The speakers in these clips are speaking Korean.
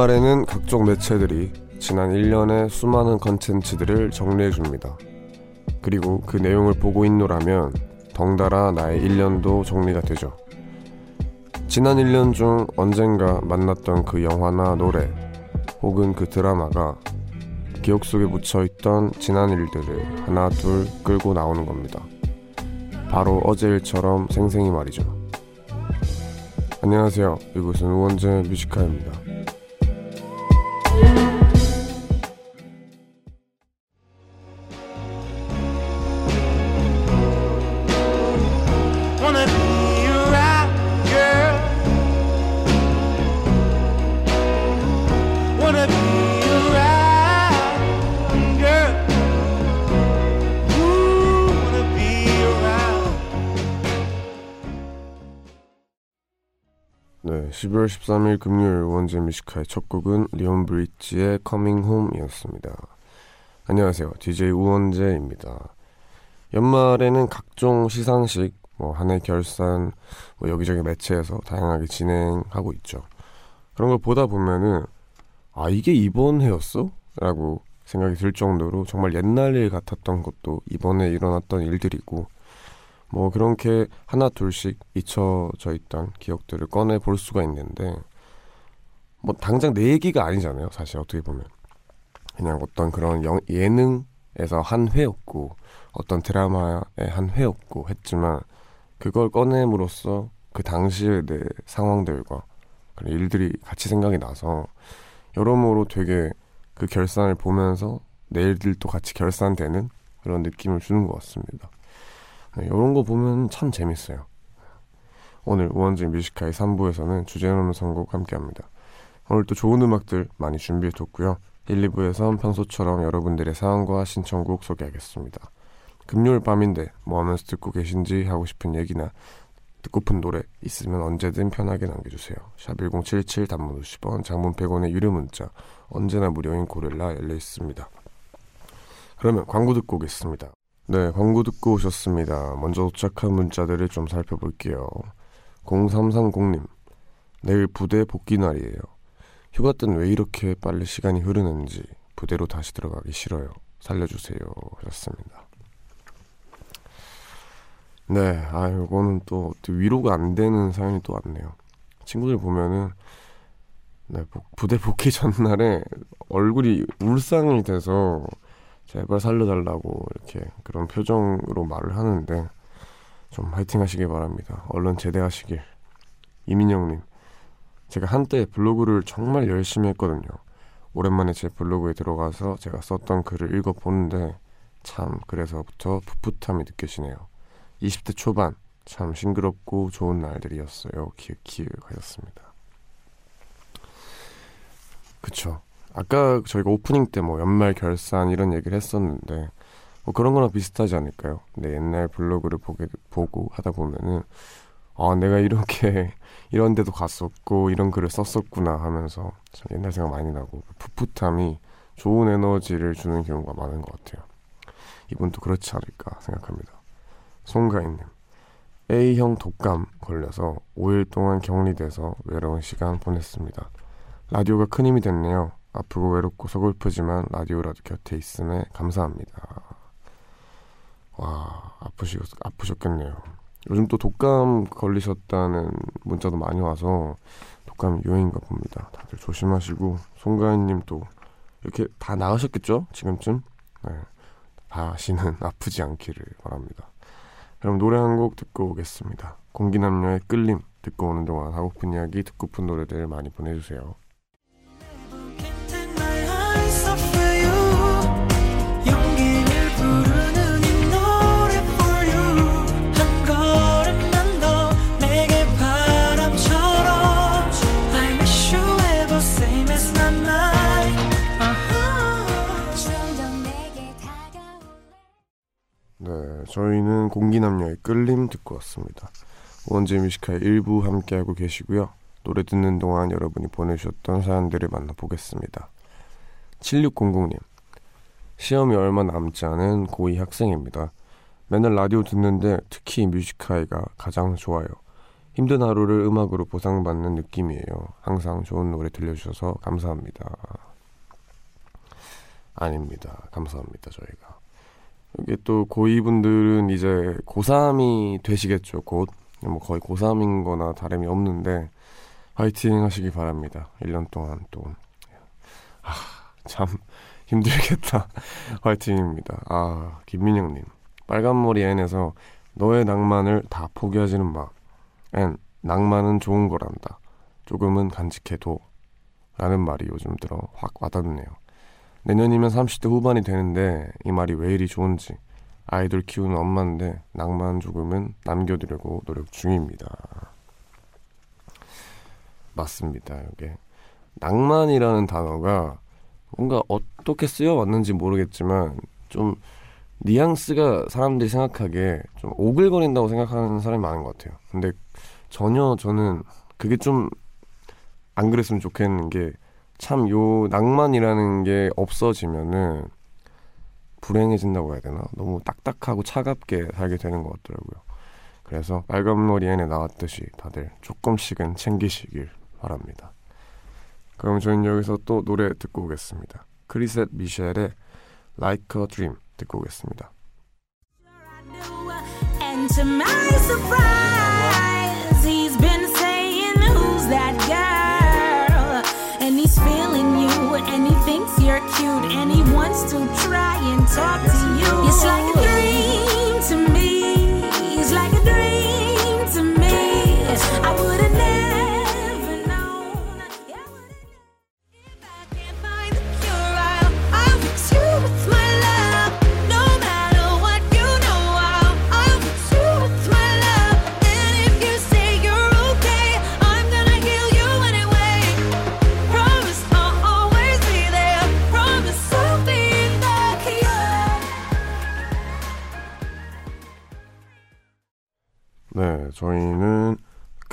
연말에는 각종 매체들이 지난 1년의 수많은 컨텐츠들을 정리해줍니다. 그리고 그 내용을 보고 있노라면 덩달아 나의 1년도 정리가 되죠. 지난 1년 중 언젠가 만났던 그 영화나 노래 혹은 그 드라마가 기억 속에 묻혀있던 지난 일들을 하나 둘 끌고 나오는 겁니다. 바로 어제 일처럼 생생히 말이죠. 안녕하세요. 이곳은 우원재 뮤지카입니다. 네, 12월 13일 금요일 원재의 Music High 첫 곡은 Leon Bridges의 Coming Home이었습니다. 안녕하세요. DJ 우원재입니다. 연말에는 각종 시상식, 뭐 한해 결산, 뭐 여기저기 매체에서 다양하게 진행하고 있죠. 그런 걸 보다 보면은 아 이게 이번 해였어? 라고 생각이 들 정도로 정말 옛날 일 같았던 것도 이번에 일어났던 일들이고 뭐 그렇게 하나 둘씩 잊혀져 있던 기억들을 꺼내 볼 수가 있는데 뭐 당장 내 얘기가 아니잖아요 사실 어떻게 보면 그냥 어떤 그런 영, 예능에서 한 회였고 어떤 드라마의 한 회였고 했지만 그걸 꺼냄으로써 그 당시의 내 상황들과 그런 일들이 같이 생각이 나서 여러모로 되게 그 결산을 보면서 내일들도 같이 결산되는 그런 느낌을 주는 것 같습니다. 네, 이런 거 보면 참 재밌어요. 오늘 우원재의 Music High 3부에서는 주제넘는 선곡 함께합니다. 오늘 또 좋은 음악들 많이 준비해뒀고요. 1, 2부에선 평소처럼 여러분들의 사연과 신청곡 소개하겠습니다. 금요일 밤인데 뭐 하면서 듣고 계신지 하고 싶은 얘기나 듣고픈 노래 있으면 언제든 편하게 남겨주세요. 샵 1077 단문 50원 장문 100원의 유료 문자 언제나 무료인 고릴라 열려 있습니다. 그러면 광고 듣고 오겠습니다. 네, 광고 듣고 오셨습니다. 먼저 도착한 문자들을 좀 살펴볼게요. 0330님, 내일 부대 복귀 날이에요. 휴가 때는 왜 이렇게 빨리 시간이 흐르는지 부대로 다시 들어가기 싫어요. 살려주세요. 하셨습니다. 네, 아, 이거는 또 위로가 안 되는 사연이 또 왔네요. 친구들 보면은, 네, 부대 복귀 전날에 얼굴이 울상이 돼서 제발 살려달라고 이렇게 그런 표정으로 말을 하는데 좀 화이팅 하시길 바랍니다. 얼른 제대하시길. 이민영님, 제가 한때 블로그를 정말 열심히 했거든요. 오랜만에 제 블로그에 들어가서 제가 썼던 글을 읽어보는데 참 그래서부터 풋풋함이 느껴지네요. 20대 초반 참 싱그럽고 좋은 날들이었어요. 키읔키읔 하셨습니다. 그쵸. 아까 저희가 오프닝 때 뭐 연말 결산 이런 얘기를 했었는데 뭐 그런 거랑 비슷하지 않을까요? 내 옛날 블로그를 보게 보고 하다 보면은 아 내가 이렇게 이런 데도 갔었고 이런 글을 썼었구나 하면서 참 옛날 생각 많이 나고 그 풋풋함이 좋은 에너지를 주는 경우가 많은 것 같아요. 이분도 그렇지 않을까 생각합니다. 송가인님 A형 독감 걸려서 5일 동안 격리돼서 외로운 시간 보냈습니다. 라디오가 큰 힘이 됐네요. 아프고 외롭고 서글프지만 라디오라도 곁에 있음에 감사합니다. 와 아프시 아프셨겠네요. 요즘 또 독감 걸리셨다는 문자도 많이 와서 독감 유행인가 봅니다. 다들 조심하시고 송가인님 또 이렇게 다 나으셨겠죠? 지금쯤 네. 다시는 아프지 않기를 바랍니다. 그럼 노래 한 곡 듣고 오겠습니다. 공기남녀의 끌림 듣고 오는 동안 하고픈 이야기 듣고픈 노래들 많이 보내주세요. 저희는 공기남녀의 끌림 듣고 왔습니다. 원재의 Music High 1부 함께하고 계시고요. 노래 듣는 동안 여러분이 보내주셨던 사연들을 만나보겠습니다. 7600님 시험이 얼마 남지 않은 고2 학생입니다. 맨날 라디오 듣는데 특히 Music High가 가장 좋아요. 힘든 하루를 음악으로 보상받는 느낌이에요. 항상 좋은 노래 들려주셔서 감사합니다. 아닙니다. 감사합니다, 저희가. 이게 또 고2분들은 이제 고3이 되시겠죠, 곧. 뭐 거의 고3인 거나 다름이 없는데, 화이팅 하시기 바랍니다. 1년 동안 또. 아, 참 힘들겠다. 화이팅입니다. 아, 김민영님. 빨간머리 앤에서 너의 낭만을 다 포기하지는 마. 앤, 낭만은 좋은 거란다. 조금은 간직해도. 라는 말이 요즘 들어 확 와닿네요. 내년이면 30대 후반이 되는데 이 말이 왜 이리 좋은지 아이들 키우는 엄마인데 낭만 조금은 남겨두려고 노력 중입니다. 맞습니다. 이게 낭만이라는 단어가 뭔가 어떻게 쓰여왔는지 모르겠지만 좀 뉘앙스가 사람들이 생각하기에 좀 오글거린다고 생각하는 사람이 많은 것 같아요. 근데 전혀 저는 그게 좀 안 그랬으면 좋겠는 게 참 요 낭만이라는 게 없어지면은 불행해진다고 해야 되나? 너무 딱딱하고 차갑게 살게 되는 것 같더라고요. 그래서 빨간머리 앤에 나왔듯이 다들 조금씩은 챙기시길 바랍니다. 그럼 저희는 여기서 또 노래 듣고 오겠습니다. 크리셋 미셸의 Like a Dream 듣고 오겠습니다. You're cute, and he wants to try and talk to you. It's like a dream to me.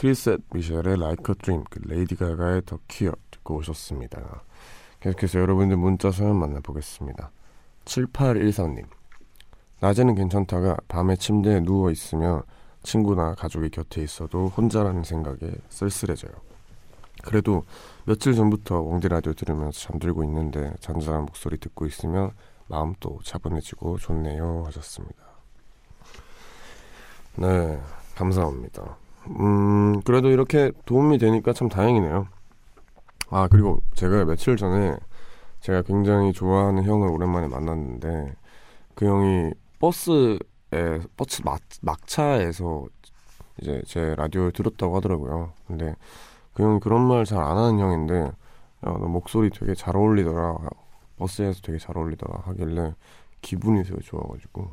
크리셋 미셸의 Like a Dream, 그 레이디 가가의 더 큐어 듣고 오셨습니다. 계속해서 여러분들 문자 사연 만나보겠습니다. 7814님. 낮에는 괜찮다가 밤에 침대에 누워 있으면 친구나 가족이 곁에 있어도 혼자라는 생각에 쓸쓸해져요. 그래도 며칠 전부터 웡디 라디오 들으면서 잠들고 있는데 잔잔한 목소리 듣고 있으면 마음 또 차분해지고 좋네요 하셨습니다. 네, 감사합니다. 음, 그래도 이렇게 도움이 되니까 참 다행이네요. 아, 그리고 제가 며칠 전에 제가 굉장히 좋아하는 형을 오랜만에 만났는데 그 형이 버스에, 버스 막, 막차에서 이제 제 라디오를 들었다고 하더라고요. 근데 그 형이 그런 말 잘 안 하는 형인데 야, 너 목소리 되게 잘 어울리더라. 버스에서 되게 잘 어울리더라 하길래 기분이 되게 좋아가지고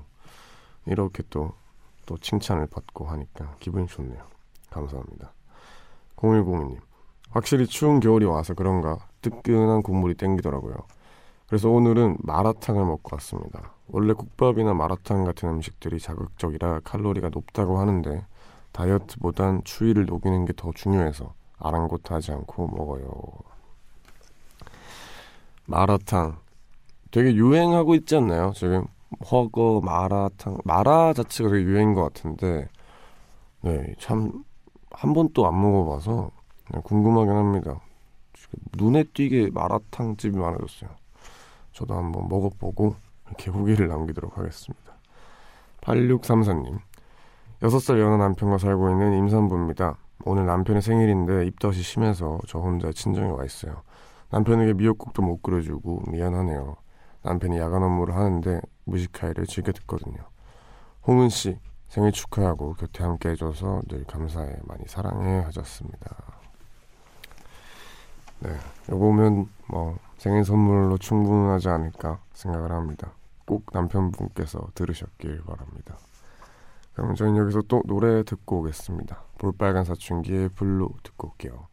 이렇게 또또 칭찬을 받고 하니까 기분이 좋네요. 감사합니다. 0102님. 확실히 추운 겨울이 와서 그런가 뜨끈한 국물이 땡기더라고요. 그래서 오늘은 마라탕을 먹고 왔습니다. 원래 국밥이나 마라탕 같은 음식들이 자극적이라 칼로리가 높다고 하는데 다이어트보단 추위를 녹이는 게 더 중요해서 아랑곳하지 않고 먹어요. 마라탕 되게 유행하고 있지 않나요? 지금 허거, 마라탕, 마라 자체가 되게 유행인 것 같은데, 네, 참, 한 번도 안 먹어봐서 네, 궁금하긴 합니다. 눈에 띄게 마라탕 집이 많아졌어요. 저도 한번 먹어보고 이렇게 후기를 남기도록 하겠습니다. 8634님, 6살 연하 남편과 살고 있는 임산부입니다. 오늘 남편의 생일인데 입덧이 심해서 저 혼자 친정에 와 있어요. 남편에게 미역국도 못 끓여주고 미안하네요. 남편이 야간 업무를 하는데 Music High를 즐겨 듣거든요. 홍은 씨 생일 축하하고 곁에 함께 해줘서 늘 감사해 많이 사랑해 하셨습니다. 네, 요거면 뭐 생일 선물로 충분하지 않을까 생각을 합니다. 꼭 남편분께서 들으셨길 바랍니다. 그럼 저희는 여기서 또 노래 듣고 오겠습니다. 볼빨간 사춘기의 Blue 듣고 올게요.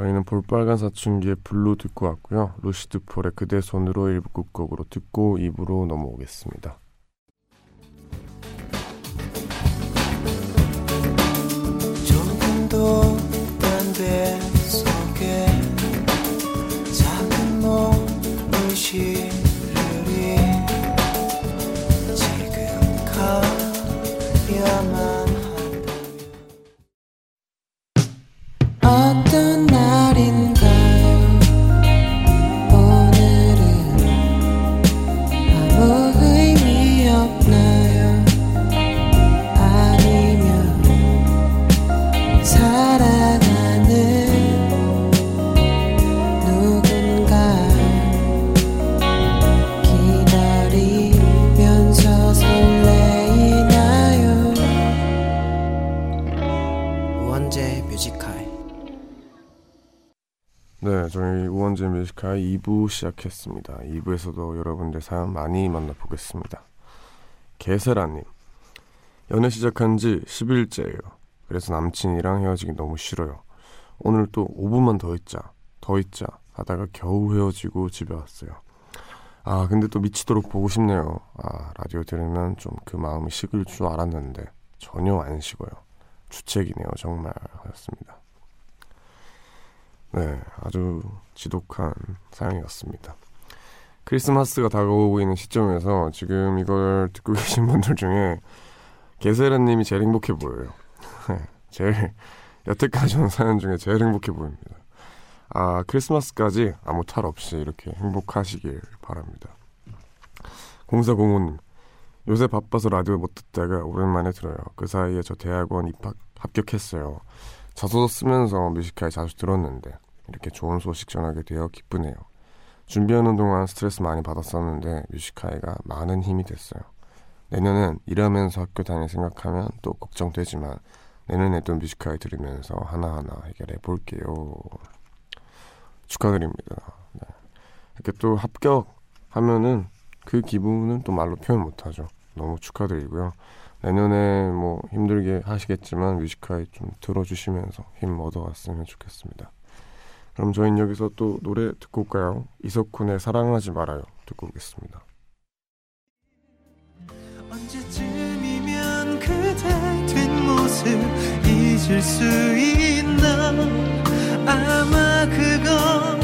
저희는 볼빨간 사춘기의 Blue 듣고 왔고요. 루시드 폴의 그대 손으로 1부 끝곡으로 듣고 2부로 넘어오겠습니다. 2부 시작했습니다. 2부에서도 여러분들 사연 많이 만나보겠습니다. 개세라님 연애 시작한 지 10일째예요. 그래서 남친이랑 헤어지기 너무 싫어요. 오늘 또 5분만 더 있자, 더 있자 하다가 겨우 헤어지고 집에 왔어요. 아 근데 또 미치도록 보고 싶네요. 아 라디오 들으면 좀 그 마음이 식을 줄 알았는데 전혀 안 식어요. 주책이네요 정말 하였습니다. 네, 아주 지독한 사연이었습니다. 크리스마스가 다가오고 있는 시점에서 지금 이걸 듣고 계신 분들 중에 게세라님이 제일 행복해 보여요. 네, 제일 여태까지 온 사연 중에 제일 행복해 보입니다. 아 크리스마스까지 아무 탈 없이 이렇게 행복하시길 바랍니다. 0405님 요새 바빠서 라디오 못 듣다가 오랜만에 들어요. 그 사이에 저 대학원 입학 합격했어요. 자소서 쓰면서 Music High 자주 들었는데 이렇게 좋은 소식 전하게 되어 기쁘네요. 준비하는 동안 스트레스 많이 받았었는데 Music High가 많은 힘이 됐어요. 내년엔 일하면서 학교 다닐 생각하면 또 걱정되지만 내년에도 Music High 들으면서 하나하나 해결해 볼게요. 축하드립니다. 네. 이렇게 또 합격하면은 그 기분은 또 말로 표현 못하죠. 너무 축하드리고요. 내년에 뭐 힘들게 하시겠지만 뮤지컬 좀 들어주시면서 힘 얻어갔으면 좋겠습니다. 그럼 저희는 여기서 또 노래 듣고 올까요? 이석훈의 사랑하지 말아요 듣고 오겠습니다. 언제쯤이면 그대 뒷모습 잊을 수 있나 아마 그건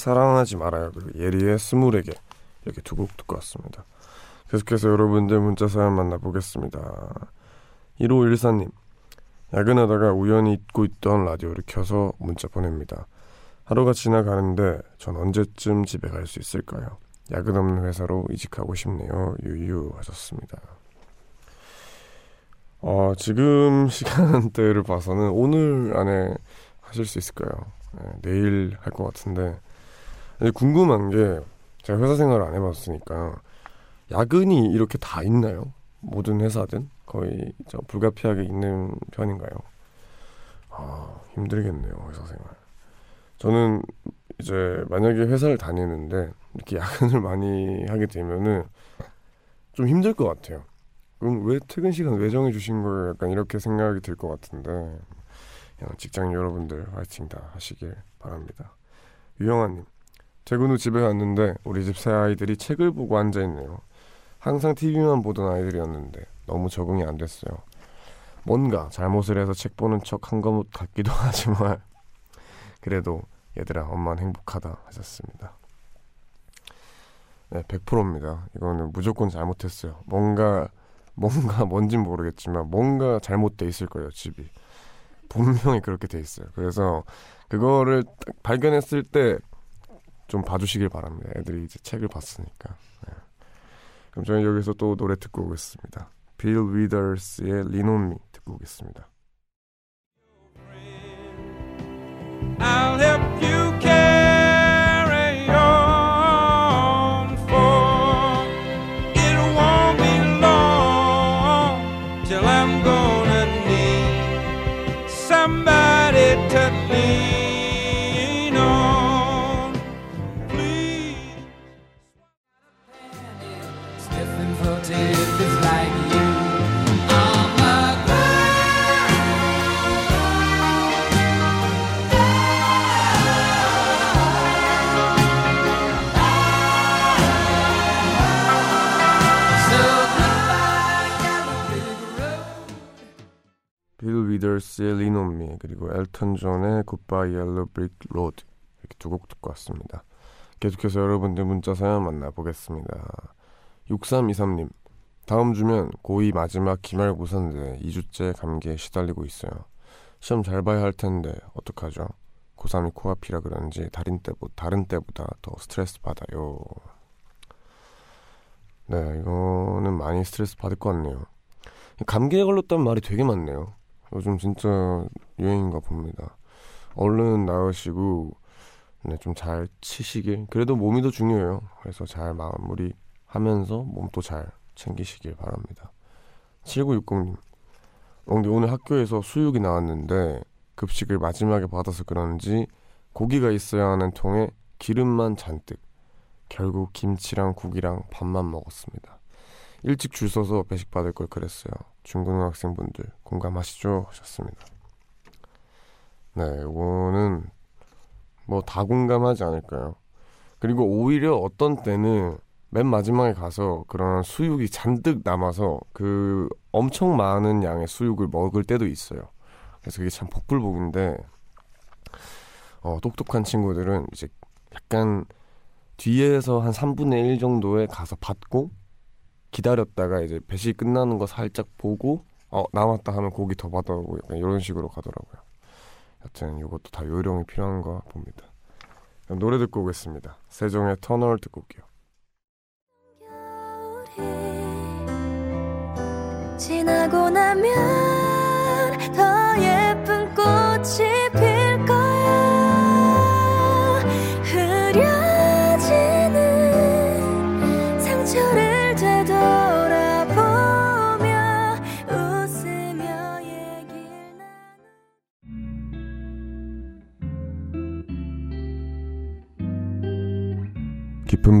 사랑하지 말아요 그리고 예리의 스물에게 이렇게 두 곡 듣고 왔습니다. 계속해서 여러분들 문자 사연 만나보겠습니다. 1514님 야근하다가 우연히 잊고 있던 라디오를 켜서 문자 보냅니다. 하루가 지나가는데 전 언제쯤 집에 갈 수 있을까요? 야근 없는 회사로 이직하고 싶네요. 유유 하셨습니다. 어, 지금 시간대를 봐서는 오늘 안에 하실 수 있을까요? 네, 내일 할 것 같은데 궁금한 게 제가 회사 생활을 안 해봤으니까 야근이 이렇게 다 있나요? 모든 회사든 거의 저 불가피하게 있는 편인가요? 아 힘들겠네요 회사 생활. 저는 이제 만약에 회사를 다니는데 이렇게 야근을 많이 하게 되면은 좀 힘들 것 같아요. 그럼 왜 퇴근 시간 왜 정해 주신 거예요? 약간 이렇게 생각이 들 것 같은데 직장 여러분들 화이팅 다 하시길 바랍니다. 유영아님, 퇴근 후 집에 왔는데 우리 집 새 아이들이 책을 보고 앉아 있네요. 항상 TV만 보던 아이들이었는데 너무 적응이 안 됐어요. 뭔가 잘못을 해서 책 보는 척 한 것 같기도 하지만 그래도 얘들아 엄마는 행복하다 하셨습니다. 네, 100%입니다. 이거는 무조건 잘못했어요. 뭔가 뭔가 뭔진 모르겠지만 뭔가 잘못돼 있을 거예요 집이. 분명히 그렇게 돼 있어요. 그래서 그거를 딱 발견했을 때 좀 봐주시길 바랍니다. 애들이 이제 책을 봤으니까. 네. 그럼 저는 여기서 또 노래 듣고 오겠습니다. 빌 위더스의 리노미 듣고 오겠습니다. Goodbye Yellow Brick Road 이렇게 두 곡 듣고 왔습니다. 계속해서 여러분들 문자 사연 만나보겠습니다. 6323님 다음 주면 고2 마지막 기말고사인데 2주째 감기에 시달리고 있어요. 시험 잘 봐야 할 텐데 어떡하죠? 고3이 코앞이라 그런지 다른, 때보, 다른 때보다 더 스트레스 받아요. 네, 이거는 많이 스트레스 받을 것 같네요. 감기에 걸렸다는 말이 되게 많네요. 요즘 진짜 유행인가 봅니다. 얼른 나으시고 네, 좀 잘 치시길. 그래도 몸이 더 중요해요. 그래서 잘 마무리하면서 몸도 잘 챙기시길 바랍니다. 7960님. 엉디 오늘 학교에서 수육이 나왔는데 급식을 마지막에 받아서 그런지 고기가 있어야 하는 통에 기름만 잔뜩. 결국 김치랑 국이랑 밥만 먹었습니다. 일찍 줄 서서 배식 받을 걸 그랬어요. 중고등학생분들 공감하시죠? 하셨습니다. 네, 이거는 뭐 다 공감하지 않을까요? 그리고 오히려 어떤 때는 맨 마지막에 가서 그런 수육이 잔뜩 남아서 그 엄청 많은 양의 수육을 먹을 때도 있어요. 그래서 그게 참 복불복인데 어, 똑똑한 친구들은 이제 약간 뒤에서 한 3분의 1 정도에 가서 받고 기다렸다가 이제 배식 끝나는 거 살짝 보고 어 남았다 하면 고기 더 받아오고 약간 이런 식으로 가더라고요. 여튼 이것도 다 요령이 필요한가 봅니다. 노래 듣고 오겠습니다. 세종의 터널 듣고 올게요. 지나고 나면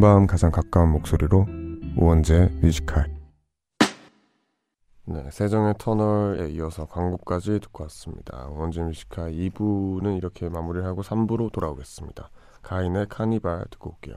나누 깊은 밤 가장 가까운 목소리로 우원재의 Music High 네, 세정의 터널에 이어서 광고까지 듣고 왔습니다. 우원재의 Music High 2부는 이렇게 마무리를 하고 3부로 돌아오겠습니다. 가인의 카니발 듣고 올게요.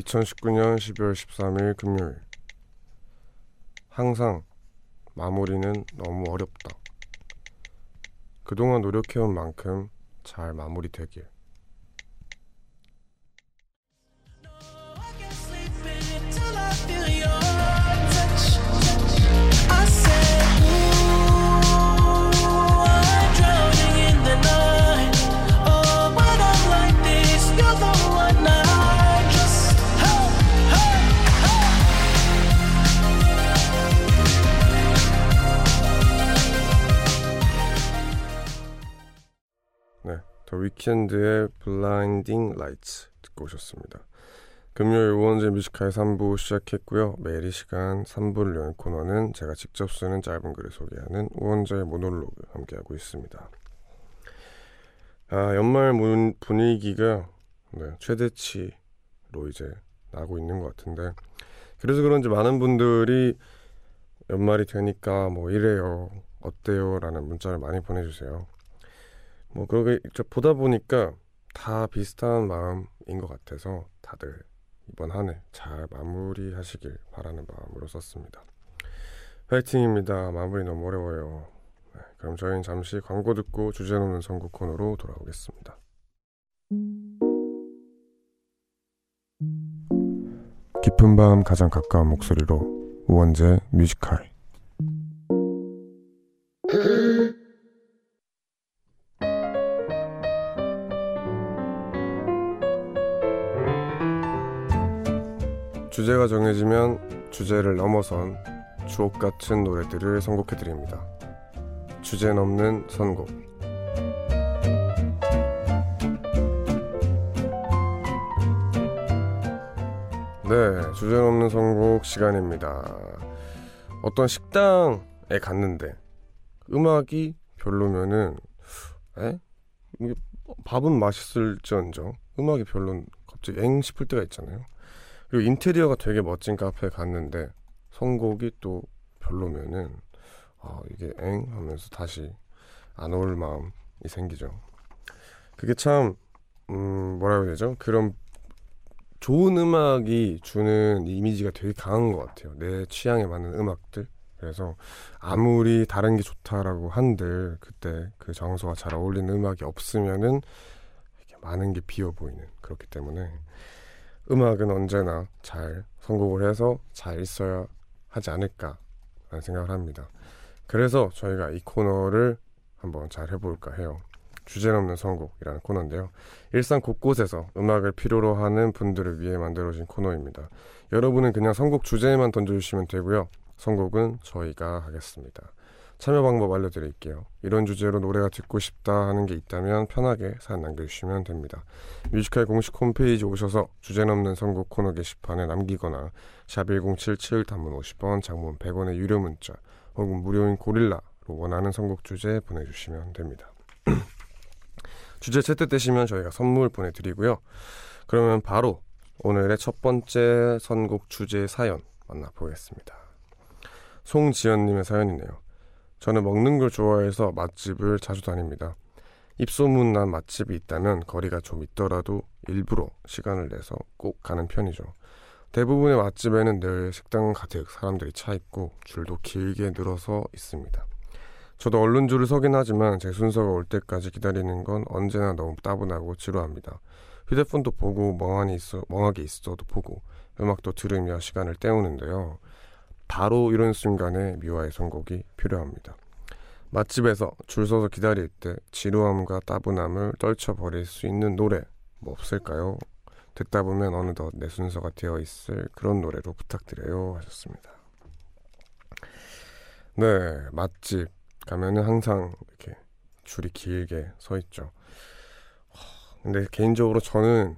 2019년 12월 13일 금요일. 항상 마무리는 너무 어렵다. 그동안 노력해온 만큼 잘 마무리되길. Weeknd의 Blinding Lights 듣고 오셨습니다. 금요일 우원재의 Music High 3부 시작했고요. 매일 이 시간 3부를 여는 코너는 제가 직접 쓰는 짧은 글을 소개하는 우원재의 모놀로그 함께하고 있습니다. 아, 연말 분위기가 네, 최대치로 이제 나고 있는 것 같은데 그래서 그런지 많은 분들이 연말이 되니까 뭐 이래요 어때요 라는 문자를 많이 보내주세요 뭐 그러게 저 보다 보니까 다 비슷한 마음인 것 같아서 다들 이번 한 해 잘 마무리하시길 바라는 마음으로 썼습니다. 파이팅입니다. 마무리 너무 어려워요. 네, 그럼 저희는 잠시 광고 듣고 주제 넘는 선곡 코너로 돌아오겠습니다. 깊은 밤 가장 가까운 목소리로 우원재 뮤지컬 주제가 정해지면 주제를 넘어선 주옥 같은 노래들을 선곡해 드립니다. 주제 넘는 선곡. 네, 주제 넘는 선곡 시간입니다. 어떤 식당에 갔는데 음악이 별로면은 에? 밥은 맛있을지언정 음악이 별로 갑자기 엥 싶을 때가 있잖아요. 그리고 인테리어가 되게 멋진 카페에 갔는데 선곡이 또 별로면은 아 이게 엥 하면서 다시 안 올 마음이 생기죠. 그게 참 음, 뭐라고 해야 되죠? 그런 좋은 음악이 주는 이미지가 되게 강한 것 같아요. 내 취향에 맞는 음악들. 그래서 아무리 다른 게 좋다라고 한들 그때 그 장소가 잘 어울리는 음악이 없으면은 이렇게 많은 게 비어 보이는 그렇기 때문에 음악은 언제나 잘 선곡을 해서 잘 있어야 하지 않을까라는 생각을 합니다. 그래서 저희가 이 코너를 한번 잘 해볼까 해요. 주제넘는 선곡이라는 코너인데요. 일상 곳곳에서 음악을 필요로 하는 분들을 위해 만들어진 코너입니다. 여러분은 그냥 선곡 주제만 던져주시면 되고요. 선곡은 저희가 하겠습니다. 참여 방법 알려드릴게요. 이런 주제로 노래가 듣고 싶다 하는 게 있다면 편하게 사연 남겨주시면 됩니다. 뮤지컬 공식 홈페이지 오셔서 주제 넘는 선곡 코너 게시판에 남기거나 샵 1077 단문 50원 장문 100원의 유료 문자 혹은 무료인 고릴라로 원하는 선곡 주제 보내주시면 됩니다. 주제 채택되시면 저희가 선물 보내드리고요. 그러면 바로 오늘의 첫 번째 선곡 주제 사연 만나보겠습니다. 송지연님의 사연이네요. 저는 먹는 걸 좋아해서 맛집을 자주 다닙니다. 입소문 난 맛집이 있다면 거리가 좀 있더라도 일부러 시간을 내서 꼭 가는 편이죠. 대부분의 맛집에는 늘 식당 가득 사람들이 차 있고 줄도 길게 늘어서 있습니다. 저도 얼른 줄을 서긴 하지만 제 순서가 올 때까지 기다리는 건 언제나 너무 따분하고 지루합니다. 휴대폰도 보고 멍하니 있어, 멍하게 있어도 보고 음악도 들으며 시간을 때우는데요. 바로 이런 순간에 미화의 선곡이 필요합니다. 맛집에서 줄 서서 기다릴 때 지루함과 따분함을 떨쳐버릴 수 있는 노래 뭐 없을까요? 듣다 보면 어느덧 내 순서가 되어 있을 그런 노래로 부탁드려요 하셨습니다. 네, 맛집 가면은 항상 이렇게 줄이 길게 서 있죠. 근데 개인적으로 저는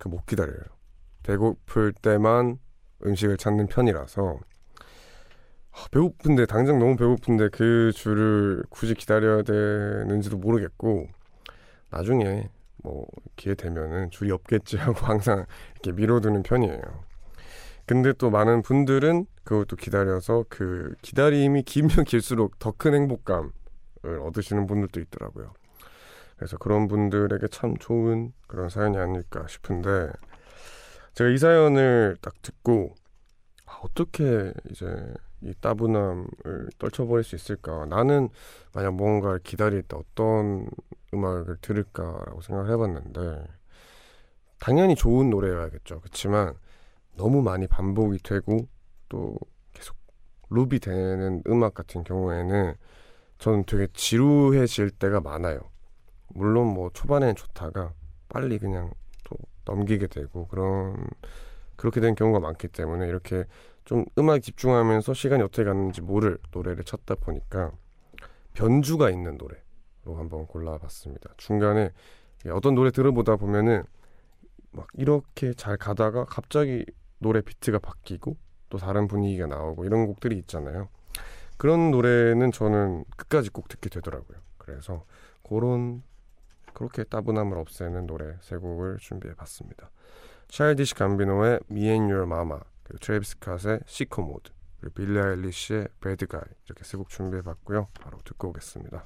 그 못 기다려요. 배고플 때만 음식을 찾는 편이라서 배고픈데 당장 너무 배고픈데 그 줄을 굳이 기다려야 되는지도 모르겠고 나중에 뭐 기회 되면은 줄이 없겠지 하고 항상 이렇게 미뤄두는 편이에요. 근데 또 많은 분들은 그것도 기다려서 그 기다림이 길면 길수록 더 큰 행복감을 얻으시는 분들도 있더라고요. 그래서 그런 분들에게 참 좋은 그런 사연이 아닐까 싶은데 제가 이 사연을 딱 듣고 아, 어떻게 이제 이 따분함을 떨쳐버릴 수 있을까? 나는 만약 뭔가를 기다릴 때 어떤 음악을 들을까라고 생각을 해봤는데 당연히 좋은 노래여야겠죠. 그렇지만 너무 많이 반복이 되고 또 계속 룹이 되는 음악 같은 경우에는 저는 되게 지루해질 때가 많아요. 물론 뭐 초반에는 좋다가 빨리 그냥 또 넘기게 되고 그런 그렇게 된 경우가 많기 때문에 이렇게 좀 음악에 집중하면서 시간이 어떻게 갔는지 모를 노래를 찾다 보니까 변주가 있는 노래 한번 골라봤습니다. 중간에 어떤 노래 들어보다 보면은 막 이렇게 잘 가다가 갑자기 노래 비트가 바뀌고 또 다른 분위기가 나오고 이런 곡들이 있잖아요. 그런 노래는 저는 끝까지 꼭 듣게 되더라고요. 그래서 그런 그렇게 따분함을 없애는 노래 세 곡을 준비해 봤습니다. Childish Gambino의 Me and Your Mama 그리고 Travis Scott의 Sicko Mode 그리고 Billie Eilish의 Bad Guy 이렇게 세 곡 준비해 봤고요. 바로 듣고 오겠습니다.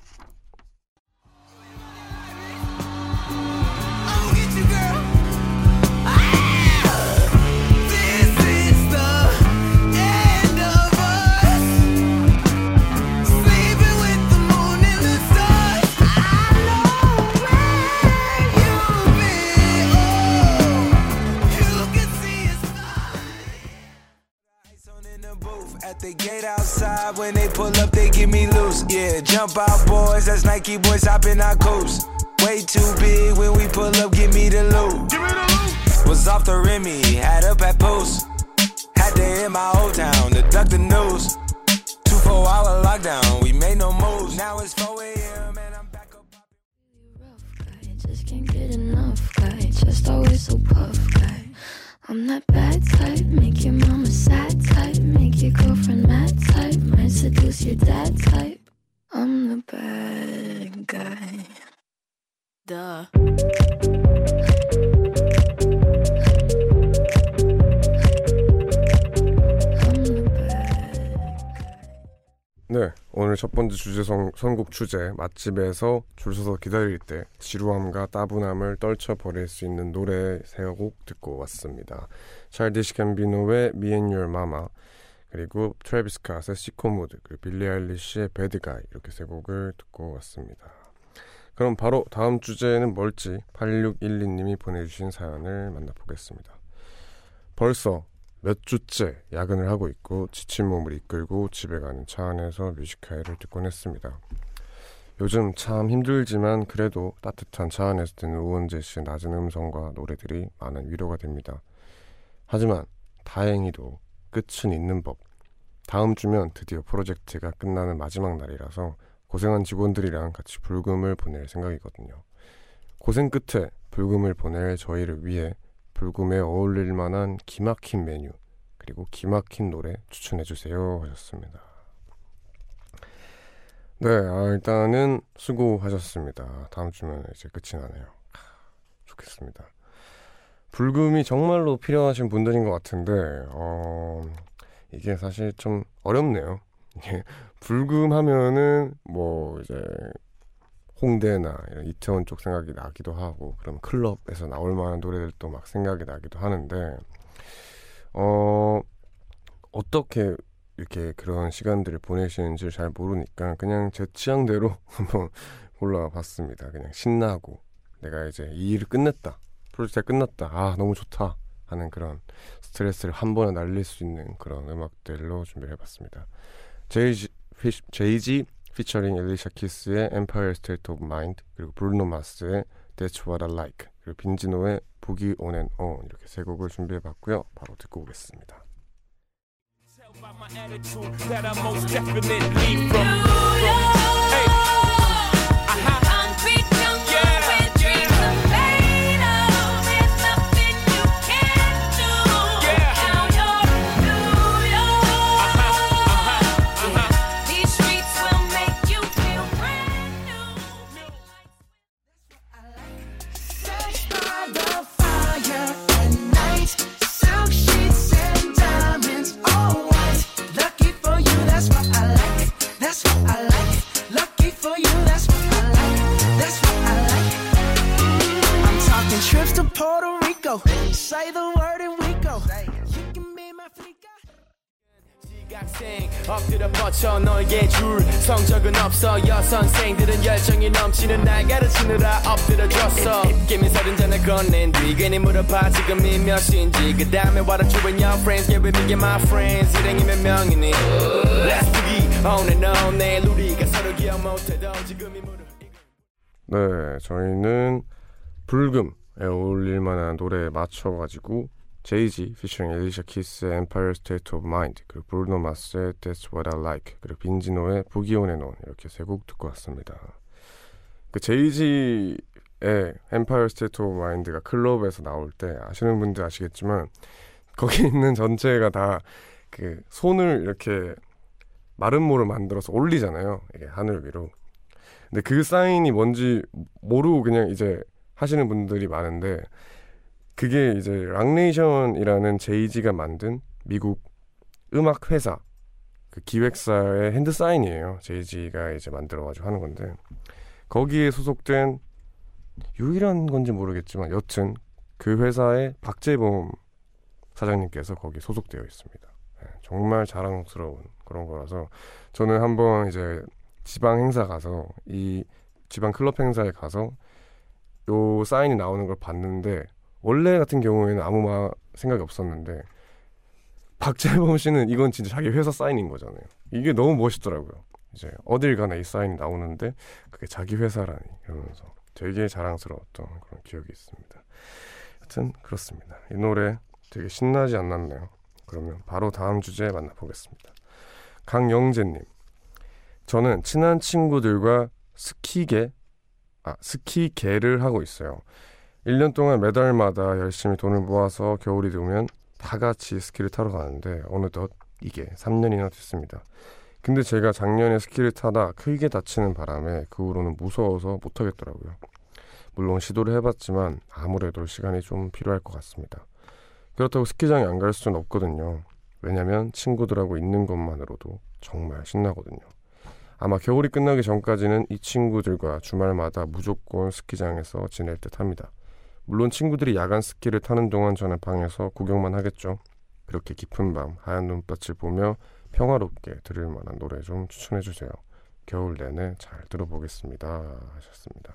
Yeah, jump out, boys. That's Nike boys hopping our coast. Way too big when we pull up, give me the loot. Give me the loot. Was off the Remy, had up at post. Had to hit my old town to duck the news. Two four hour lockdown, we made no moves. Now it's 4 a.m. and I'm back up. Rough guy, just can't get enough guy. Just always so puff guy. I'm that bad type, make your mama sad type, make your girlfriend mad type, might seduce your dad type. I'm the bad guy. Duh. 네, 오늘 첫 번째 주제 선, 선곡 주제 맛집에서 줄 서서 기다릴 때 지루함과 따분함을 떨쳐버릴 수 있는 노래 세 곡 듣고 왔습니다. 찰디시 캠비노의 Me and Your Mama 그리고 Travis Scott의 Sicko Mode 그리고 Billie Eilish의 Bad Guy 이렇게 세 곡을 듣고 왔습니다. 그럼 바로 다음 주제는 뭘지 8612님이 보내주신 사연을 만나보겠습니다. 벌써 몇 주째 야근을 하고 있고 지친 몸을 이끌고 집에 가는 차 안에서 Music High를 듣곤 했습니다. 요즘 참 힘들지만 그래도 따뜻한 차 안에서 듣는 우원재 씨의 낮은 음성과 노래들이 많은 위로가 됩니다. 하지만 다행히도 끝은 있는 법. 다음 주면 드디어 프로젝트가 끝나는 마지막 날이라서 고생한 직원들이랑 같이 불금을 보낼 생각이거든요. 고생 끝에 불금을 보낼 저희를 위해 불금에 어울릴 만한 기막힌 메뉴 그리고 기막힌 노래 추천해 주세요 하셨습니다. 네, 아, 일단은 수고하셨습니다. 다음 주면 이제 끝이 나네요. 좋겠습니다. 불금이 정말로 필요하신 분들인 것 같은데, 어, 이게 사실 좀 어렵네요. 불금 하면은 뭐 이제 홍대나 이런 이태원 쪽 생각이 나기도 하고 그럼 클럽에서 나올 만한 노래들도 막 생각이 나기도 하는데 어 어떻게 이렇게 그런 시간들을 보내시는지 잘 모르니까 그냥 제 취향대로 한번 골라봤습니다. 그냥 신나고 내가 이제 이 일을 끝냈다 프로젝트가 끝났다 아 너무 좋다 하는 그런 스트레스를 한 번에 날릴 수 있는 그런 음악들로 준비를 해봤습니다. 제이지, 제이지 피처링 엘리샤 키스의 Empire State of Mind 그리고 브루노 마스의 That's What I Like 그리고 빈지노의 부기 On and On 이렇게 세 곡을 준비해봤고요. 바로 듣고 오겠습니다. 엎드려 뻗쳐 너에게 줄 성적은 없어. 여선생들은 열정이 넘치는 날 가르치느라 엎드려줬어. 입김이 서른 잔을 건넨 뒤 괜히 물어봐. 지금이 몇 시인지. 그 다음에 what are you and your friends. Yeah baby get my friends. 일행이 몇 명이니? Let's boogie on and on. 내일 우리가 서로 기억 못해도 지금이 물어 네 저희는 불금에 어울릴 만한 노래에 맞춰가지고 제이지 피처링 Alicia Keys의 Empire State of Mind 그리고 Bruno Mars의 That's What I Like 그리고 빈지노의 Boogie On and On 이렇게 세 곡 듣고 왔습니다. 그 JAY-Z의 Empire State of Mind가 클럽에서 나올 때 아시는 분들 아시겠지만 거기 있는 전체가 다 그 손을 이렇게 마름모를 만들어서 올리잖아요. 이게 하늘 위로. 근데 그 사인이 뭔지 모르고 그냥 이제 하시는 분들이 많은데 그게 이제 Roc Nation이라는 JAY-Z가 만든 미국 음악 회사 그 기획사의 hand sign이에요. JAY-Z가 이제 만들어가지고 하는 건데 거기에 소속된 유일한 건지 모르겠지만 여튼 그 회사의 박재범 사장님께서 거기 소속되어 있습니다. 네, 정말 자랑스러운 그런 거라서 저는 한번 이제 지방 행사 가서 이 지방 클럽 행사에 가서 요 사인이 나오는 걸 봤는데 원래 같은 경우에는 아무 말 생각이 없었는데 박재범 씨는 이건 진짜 자기 회사 사인인 거잖아요. 이게 너무 멋있더라고요. 이제 어딜 가나 이 사인이 나오는데 그게 자기 회사라니 이러면서 되게 자랑스러웠던 그런 기억이 있습니다. 하여튼 그렇습니다. 이 노래 되게 신나지 않았나요? 그러면 바로 다음 주제 만나보겠습니다. 강영재님, 저는 친한 친구들과 스키계, 아 스키계를 하고 있어요. 1년 동안 매달마다 열심히 돈을 모아서 겨울이 되면 다 같이 스키를 타러 가는데 어느덧 이게 3년이나 됐습니다. 근데 제가 작년에 스키를 타다 크게 다치는 바람에 그 후로는 무서워서 못하겠더라고요. 물론 시도를 해봤지만 아무래도 시간이 좀 필요할 것 같습니다. 그렇다고 스키장에 안 갈 수는 없거든요. 왜냐면 친구들하고 있는 것만으로도 정말 신나거든요. 아마 겨울이 끝나기 전까지는 이 친구들과 주말마다 무조건 스키장에서 지낼 듯 합니다. 물론 친구들이 야간 스키를 타는 동안 저는 방에서 구경만 하겠죠. 그렇게 깊은 밤 하얀 눈밭을 보며 평화롭게 들을 만한 노래 좀 추천해 주세요. 겨울 내내 잘 들어보겠습니다. 하셨습니다.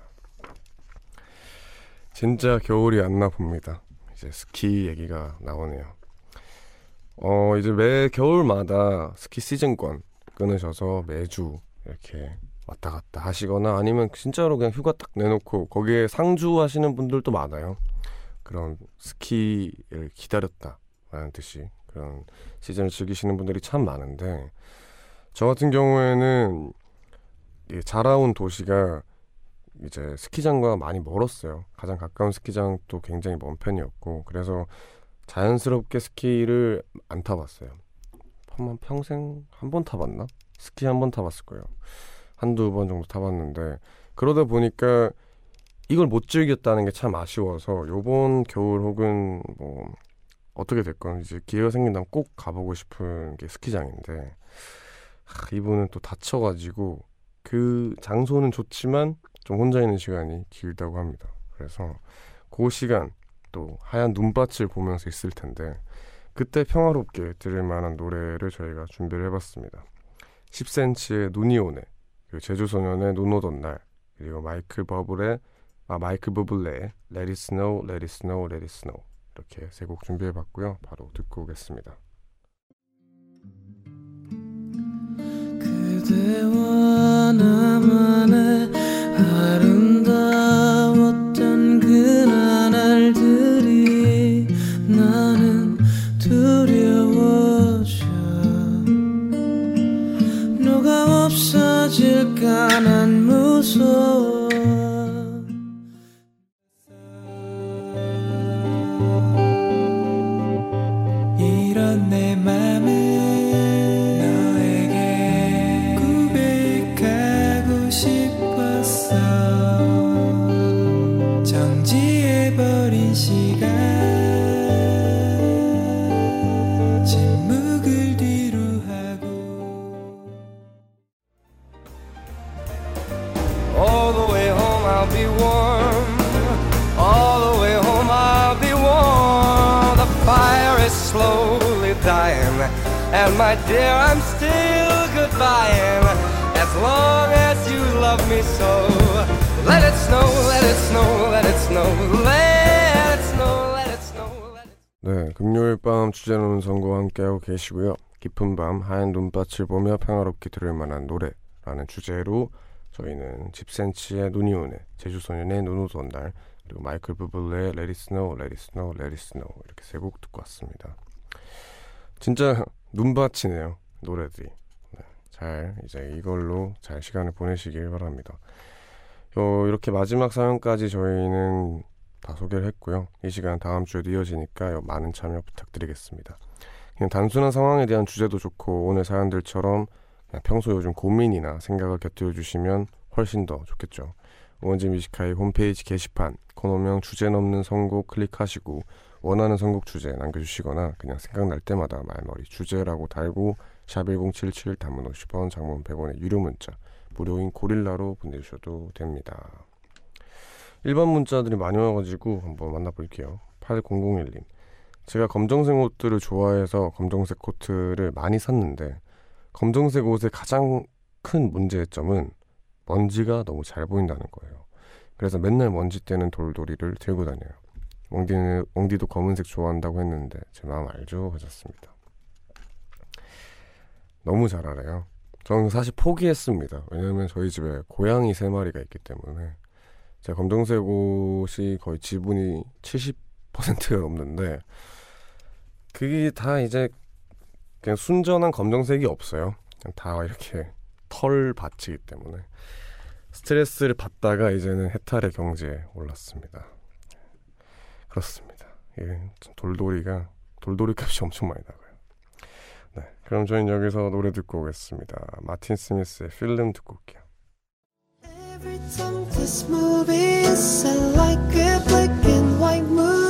진짜 겨울이 안나 봅니다. 이제 스키 얘기가 나오네요. 어, 이제 매 겨울마다 스키 시즌권 끊으셔서 매주 이렇게 왔다 갔다 하시거나 아니면 진짜로 그냥 휴가 딱 내놓고 거기에 상주하시는 분들도 많아요. 그런 스키를 기다렸다라는 뜻이 그런 시즌을 즐기시는 분들이 참 많은데 저 같은 경우에는 자라온 도시가 이제 스키장과 많이 멀었어요. 가장 가까운 스키장도 굉장히 먼 편이었고 그래서 자연스럽게 스키를 안 타봤어요. 한번 평생 한 번 타봤나? 스키 한 번 타봤을 거예요. 한두 번 정도 타봤는데 그러다 보니까 이걸 못 즐겼다는 게 참 아쉬워서 요번 겨울 혹은 뭐 어떻게 됐건 이제 기회가 생긴다면 꼭 가보고 싶은 게 스키장인데 하, 이분은 또 다쳐가지고 그 장소는 좋지만 좀 혼자 있는 시간이 길다고 합니다. 그래서 그 시간 또 하얀 눈밭을 보면서 있을 텐데 그때 평화롭게 들을 만한 노래를 저희가 준비를 해봤습니다. 10cm의 눈이 오네 그리고 제주소년의 눈 오던 날 그리고 마이클 버블의 아 마이클 버블의 Let It Snow, Let It Snow, Let It Snow 이렇게 세 곡 준비해봤고요. 바로 듣고 오겠습니다. 그대와 나만의 계시고요 깊은 밤 하얀 눈밭을 보며 평화롭게 들을 만한 노래라는 주제로 저희는 10cm의 눈이 오네, 제주소년의 눈 오던 날, 그리고 마이클 부블레의 Let It Snow, Let It Snow 이렇게 세 곡 듣고 왔습니다. 진짜 눈밭이네요, 노래들이. 네, 잘 이제 이걸로 잘 시간을 보내시길 바랍니다. 요, 이렇게 마지막 사연까지 저희는 다 소개를 했고요. 이 시간 다음 주에도 이어지니까 많은 참여 부탁드리겠습니다. 그냥 단순한 상황에 대한 주제도 좋고 오늘 사연들처럼 평소 요즘 고민이나 생각을 곁들여 주시면 훨씬 더 좋겠죠. 우원재의 Music High 홈페이지 게시판 코너명 주제 넘는 선곡 클릭하시고 원하는 선곡 주제 남겨주시거나 그냥 생각날 때마다 말머리 주제라고 달고 샵1077 단문 50원 장문 100원의 유료 문자 무료인 고릴라로 보내주셔도 됩니다. 일반 문자들이 많이 와가지고 한번 만나볼게요. 8001님 제가 검정색 옷들을 좋아해서 검정색 코트를 많이 샀는데 검정색 옷의 가장 큰 문제점은 먼지가 너무 잘 보인다는 거예요. 그래서 맨날 먼지 떼는 돌돌이를 들고 다녀요. 웡디는, 웡디도 검은색 좋아한다고 했는데 제 마음 알죠? 하셨습니다. 너무 잘 알아요. 저는 사실 포기했습니다. 왜냐면 저희 집에 고양이 세 마리가 있기 때문에 제가 검정색 옷이 거의 지분이 70%가 넘는데 그게 다 이제 그냥 순전한 검정색이 없어요. 다 이렇게 털 받치기 때문에 스트레스를 받다가 이제는 해탈의 경지에 올랐습니다. 그렇습니다. 예, 돌돌이가 돌돌이 값이 엄청 많이 나가요. 네, 그럼 저희는 여기서 노래 듣고 오겠습니다. 마틴 스미스의 필름 듣고 올게요. Every time this movie is like a black and white movie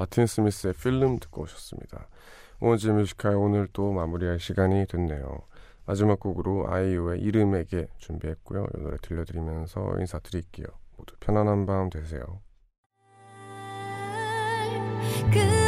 마틴 스미스의 필름 듣고 오셨습니다. 오원지 뮤지컬 오늘 또 마무리할 시간이 됐네요. 마지막 곡으로 아이유의 이름에게 준비했고요. 이 노래 들려드리면서 인사드릴게요. 모두 편안한 밤 되세요. 그